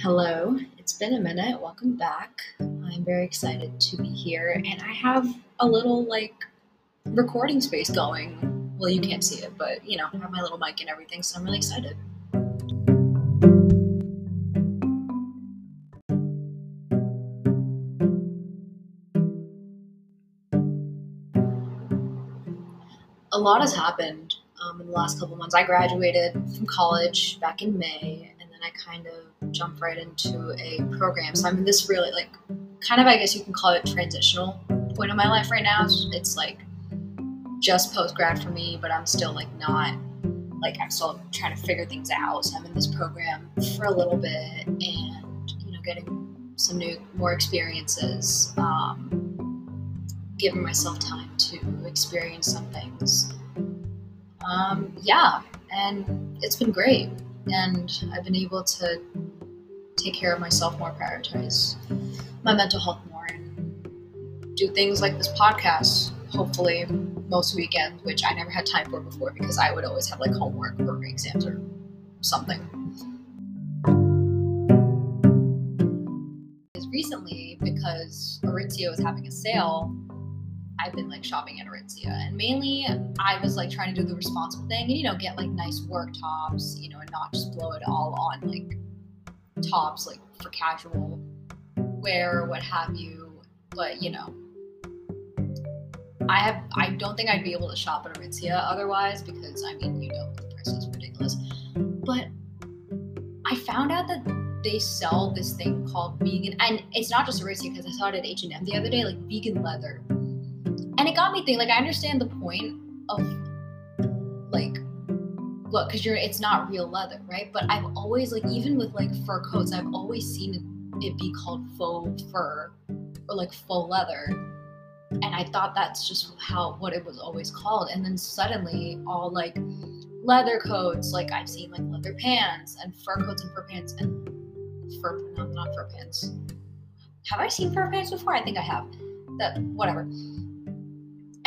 Hello, it's been a minute. Welcome back. I'm very excited to be here, and I have a little like recording space going. Well, you can't see it, but you know, I have my little mic and everything, so I'm really excited. A lot has happened um, in the last couple months. I graduated from college back in May, then I kind of jumped right into a program. So I'm in this really like kind of I guess you can call it transitional point of my life right now. It's, it's like just post grad for me, but I'm still like not like I'm still trying to figure things out. So I'm in this program for a little bit and you know getting some new more experiences. Um, giving myself time to experience some things. Um, yeah, and it's been great. And I've been able to take care of myself more, prioritize my mental health more, and do things like this podcast, hopefully, most weekends, which I never had time for before because I would always have like homework or exams or something. Recently, because Aritzia is having a sale, I've been like shopping at Aritzia, and mainly I was like trying to do the responsible thing and you know get like nice work tops, you know, and not just blow it all on like tops like for casual wear or what have you. But you know, I have I don't think I'd be able to shop at Aritzia otherwise because I mean you know the price is ridiculous. But I found out that they sell this thing called vegan, and it's not just Aritzia because I saw it at H and M the other day, like vegan leather and it got me thinking like i understand the point of like look because you're it's not real leather right? But i've always like even with like fur coats i've always seen it be called faux fur or like faux leather. And i thought that's just how what it was always called. And then suddenly all like leather coats like i've seen like leather pants and fur coats and fur pants and fur no not fur pants. Have i seen fur pants before? I think i have. That whatever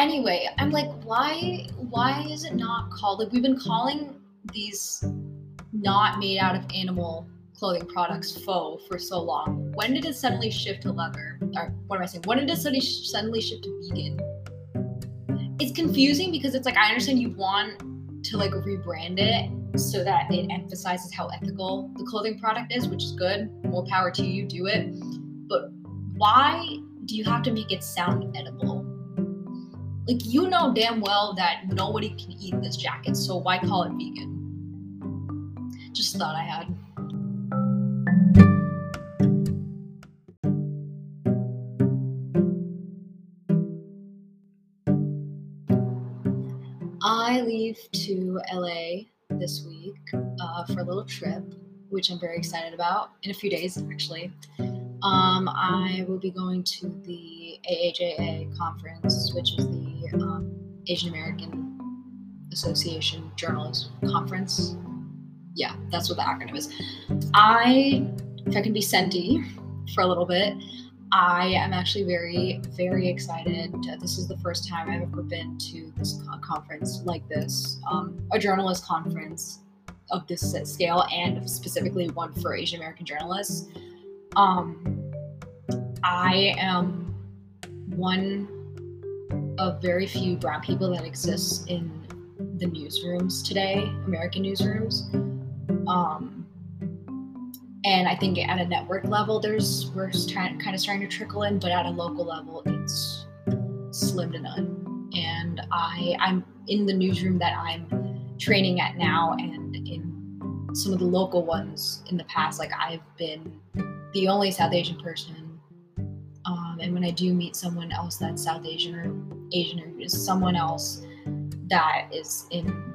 anyway, I'm like, why why is it not called like we've been calling these not made out of animal clothing products faux for so long. When did it suddenly shift to leather? Or what am I saying? When did it suddenly suddenly shift to vegan? It's confusing because it's like I understand you want to like rebrand it so that it emphasizes how ethical the clothing product is, which is good. More power to you, do it. But why do you have to make it sound edible? Like you know damn well that nobody can eat this jacket, so why call it vegan? Just thought I had. I leave to LA this week uh, for a little trip, which I'm very excited about in a few days, actually. Um, I will be going to the AAJA conference, which is the um, Asian American Association Journalists Conference. Yeah, that's what the acronym is. I, if I can be senti for a little bit, I am actually very, very excited. This is the first time I've ever been to this conference like this, um, a journalist conference of this scale, and specifically one for Asian American journalists. Um, I am one of very few brown people that exists in the newsrooms today, American newsrooms. Um, and I think at a network level, there's we're trying, kind of starting to trickle in, but at a local level, it's slim to none. And I I'm in the newsroom that I'm training at now, and in some of the local ones in the past, like I've been the only South Asian person. Um, and when I do meet someone else that's South Asian or Asian or is someone else that is in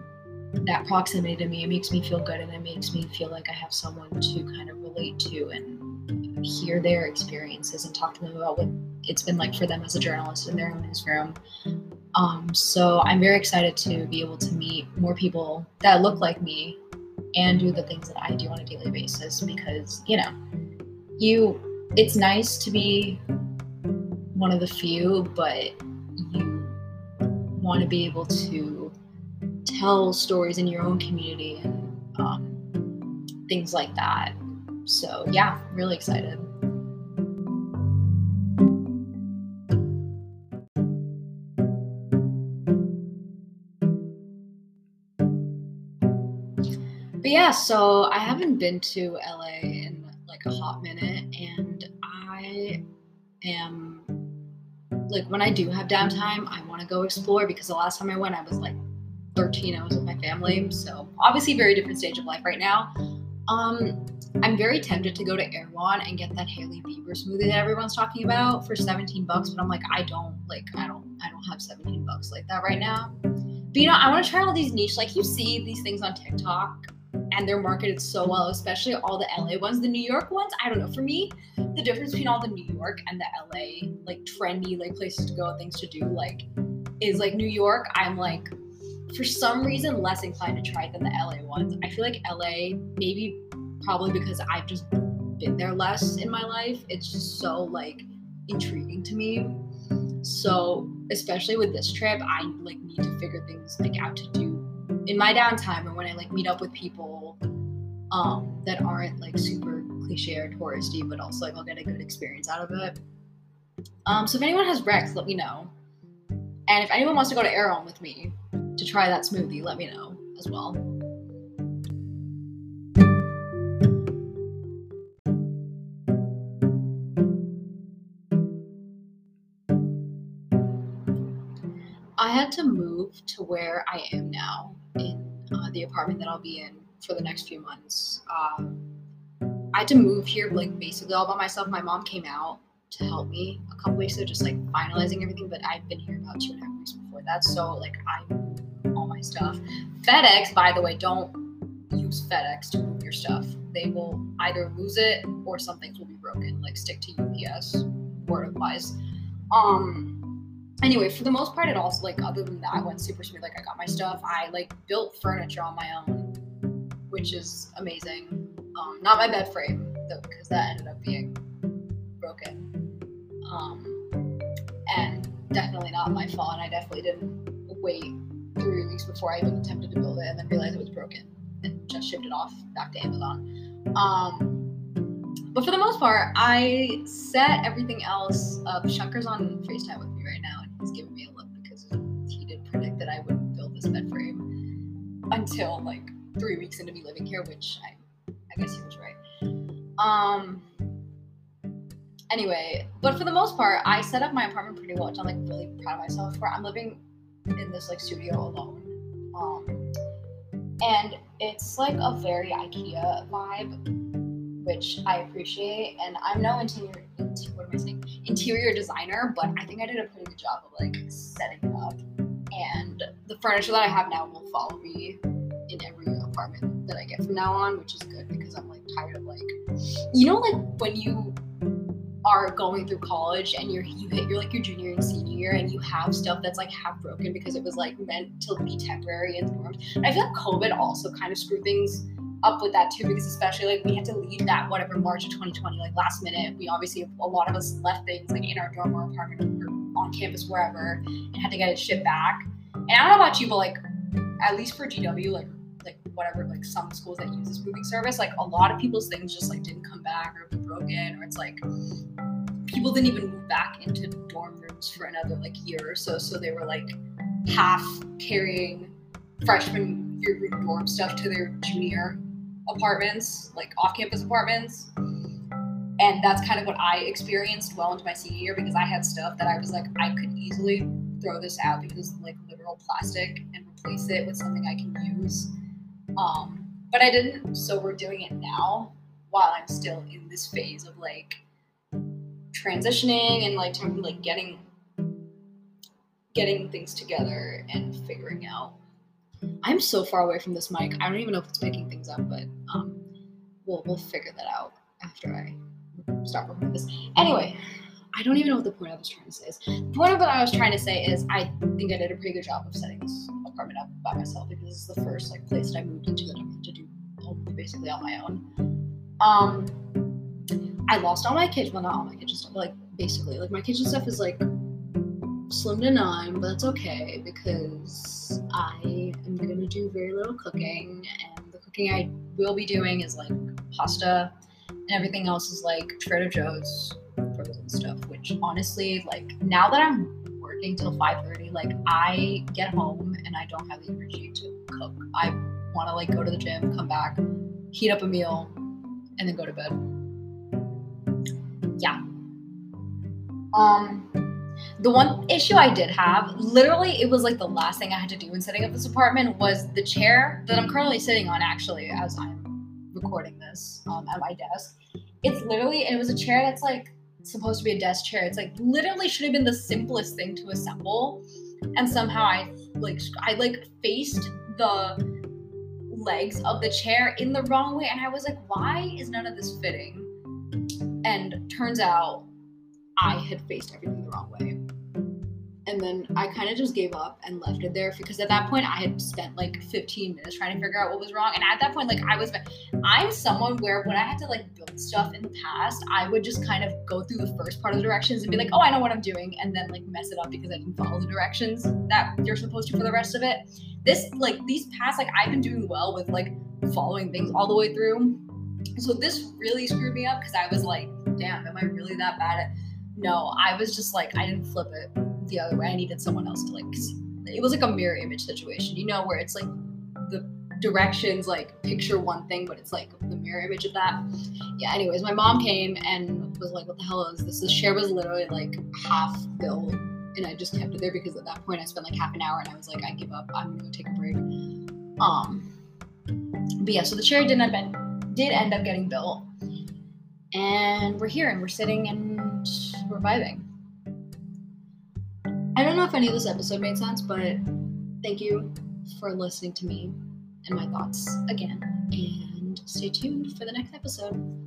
that proximity to me, it makes me feel good and it makes me feel like I have someone to kind of relate to and hear their experiences and talk to them about what it's been like for them as a journalist in their own newsroom. Um, so I'm very excited to be able to meet more people that look like me and do the things that I do on a daily basis because, you know, you it's nice to be one of the few, but you want to be able to tell stories in your own community and um, things like that. so yeah, really excited. Yeah, so I haven't been to LA in like a hot minute, and I am like when I do have downtime, I want to go explore because the last time I went, I was like 13. I was with my family, so obviously very different stage of life right now. Um, I'm very tempted to go to Erewhon and get that Hailey Bieber smoothie that everyone's talking about for 17 bucks, but I'm like, I don't like, I don't, I don't have 17 bucks like that right now. But you know, I want to try all these niche, like you see these things on TikTok and they're marketed so well, especially all the LA ones. The New York ones, I don't know. For me, the difference between all the New York and the LA, like trendy, like places to go, things to do, like, is like New York, I'm like, for some reason, less inclined to try than the LA ones. I feel like LA, maybe probably because I've just been there less in my life, it's just so like intriguing to me. So, especially with this trip, I like need to figure things like out to do in my downtime or when I like meet up with people um, that aren't like super cliche or touristy, but also like I'll get a good experience out of it. Um, so if anyone has Rex, let me know. And if anyone wants to go to Erewhon with me to try that smoothie, let me know as well. I had to move to where I am now uh, the apartment that I'll be in for the next few months. Um, I had to move here like basically all by myself. My mom came out to help me a couple weeks ago, just like finalizing everything. But I've been here about two and a half weeks before that, so like I all my stuff. FedEx, by the way, don't use FedEx to move your stuff. They will either lose it or some things will be broken. Like stick to UPS or applies. Um, anyway, for the most part, it also like other than that went super smooth. Like I got my stuff. I like built furniture on my own, which is amazing. Um, not my bed frame though, because that ended up being broken. Um, and definitely not my fault. And I definitely didn't wait three weeks before I even attempted to build it, and then realized it was broken and just shipped it off back to Amazon. Um, but for the most part, I set everything else up. Shunker's on FaceTime with me right now, that I would build this bed frame until like three weeks into me living here, which I, I guess he was right. Um. Anyway, but for the most part, I set up my apartment pretty well, which I'm like really proud of myself for. I'm living in this like studio alone. Um, and it's like a very IKEA vibe which I appreciate. And I'm no interior, what am I saying? Interior designer, but I think I did a pretty good job of like setting the furniture that I have now will follow me in every apartment that I get from now on, which is good because I'm like tired of like, you know, like when you are going through college and you're you hit your like your junior and senior year and you have stuff that's like half broken because it was like meant to be temporary in dorms. And I feel like COVID also kind of screwed things up with that too because especially like we had to leave that whatever March of 2020 like last minute. We obviously a lot of us left things like in our dorm or apartment or on campus wherever and had to get it shipped back. And I don't know about you, but like at least for GW like like whatever like some schools that use this moving service like a lot of people's things just like didn't come back or be broken or it's like people didn't even move back into dorm rooms for another like year or so so they were like half carrying freshman year room dorm stuff to their junior apartments, like off campus apartments. And that's kind of what I experienced well into my senior year because I had stuff that I was like, I could easily throw this out because like plastic and replace it with something I can use. Um, but I didn't, so we're doing it now while I'm still in this phase of like transitioning and like like getting getting things together and figuring out I'm so far away from this mic. I don't even know if it's picking things up, but um, we'll we'll figure that out after I working with this. Anyway, I don't even know what the point I was trying to say is. The point of what I was trying to say is I think I did a pretty good job of setting this apartment up by myself because this is the first like place that I moved into that I had to do basically on my own. Um, I lost all my kitchen, well not all my kitchen stuff, but like basically like my kitchen stuff is like slim to none, but that's okay because I am to do very little cooking, and the cooking I will be doing is like pasta and everything else is like Trader Joe's frozen stuff. Which honestly, like now that I'm working till 5:30, like I get home and I don't have the energy to cook. I want to like go to the gym, come back, heat up a meal, and then go to bed. Yeah. Um the one issue I did have, literally, it was like the last thing I had to do in setting up this apartment was the chair that I'm currently sitting on, actually, as I'm recording this um, at my desk. It's literally, and it was a chair that's like supposed to be a desk chair. It's like literally should have been the simplest thing to assemble. And somehow I like, I like faced the legs of the chair in the wrong way. And I was like, why is none of this fitting? And turns out I had faced everything the wrong way. And then I kind of just gave up and left it there because at that point I had spent like 15 minutes trying to figure out what was wrong. And at that point, like I was, I'm someone where when I had to like build stuff in the past, I would just kind of go through the first part of the directions and be like, oh, I know what I'm doing, and then like mess it up because I didn't follow the directions that you're supposed to for the rest of it. This, like these past, like I've been doing well with like following things all the way through. So this really screwed me up because I was like, damn, am I really that bad at no, I was just like, I didn't flip it the other way. I needed someone else to like, it was like a mirror image situation, you know, where it's like the directions like picture one thing, but it's like the mirror image of that. Yeah, anyways, my mom came and was like, what the hell is this? The chair was literally like half filled. And I just kept it there because at that point I spent like half an hour and I was like, I give up. I'm gonna go take a break. Um, but yeah, so the chair didn't end, did end up getting built, and we're here and we're sitting and we're vibing. I don't know if any of this episode made sense, but thank you for listening to me and my thoughts again. And stay tuned for the next episode.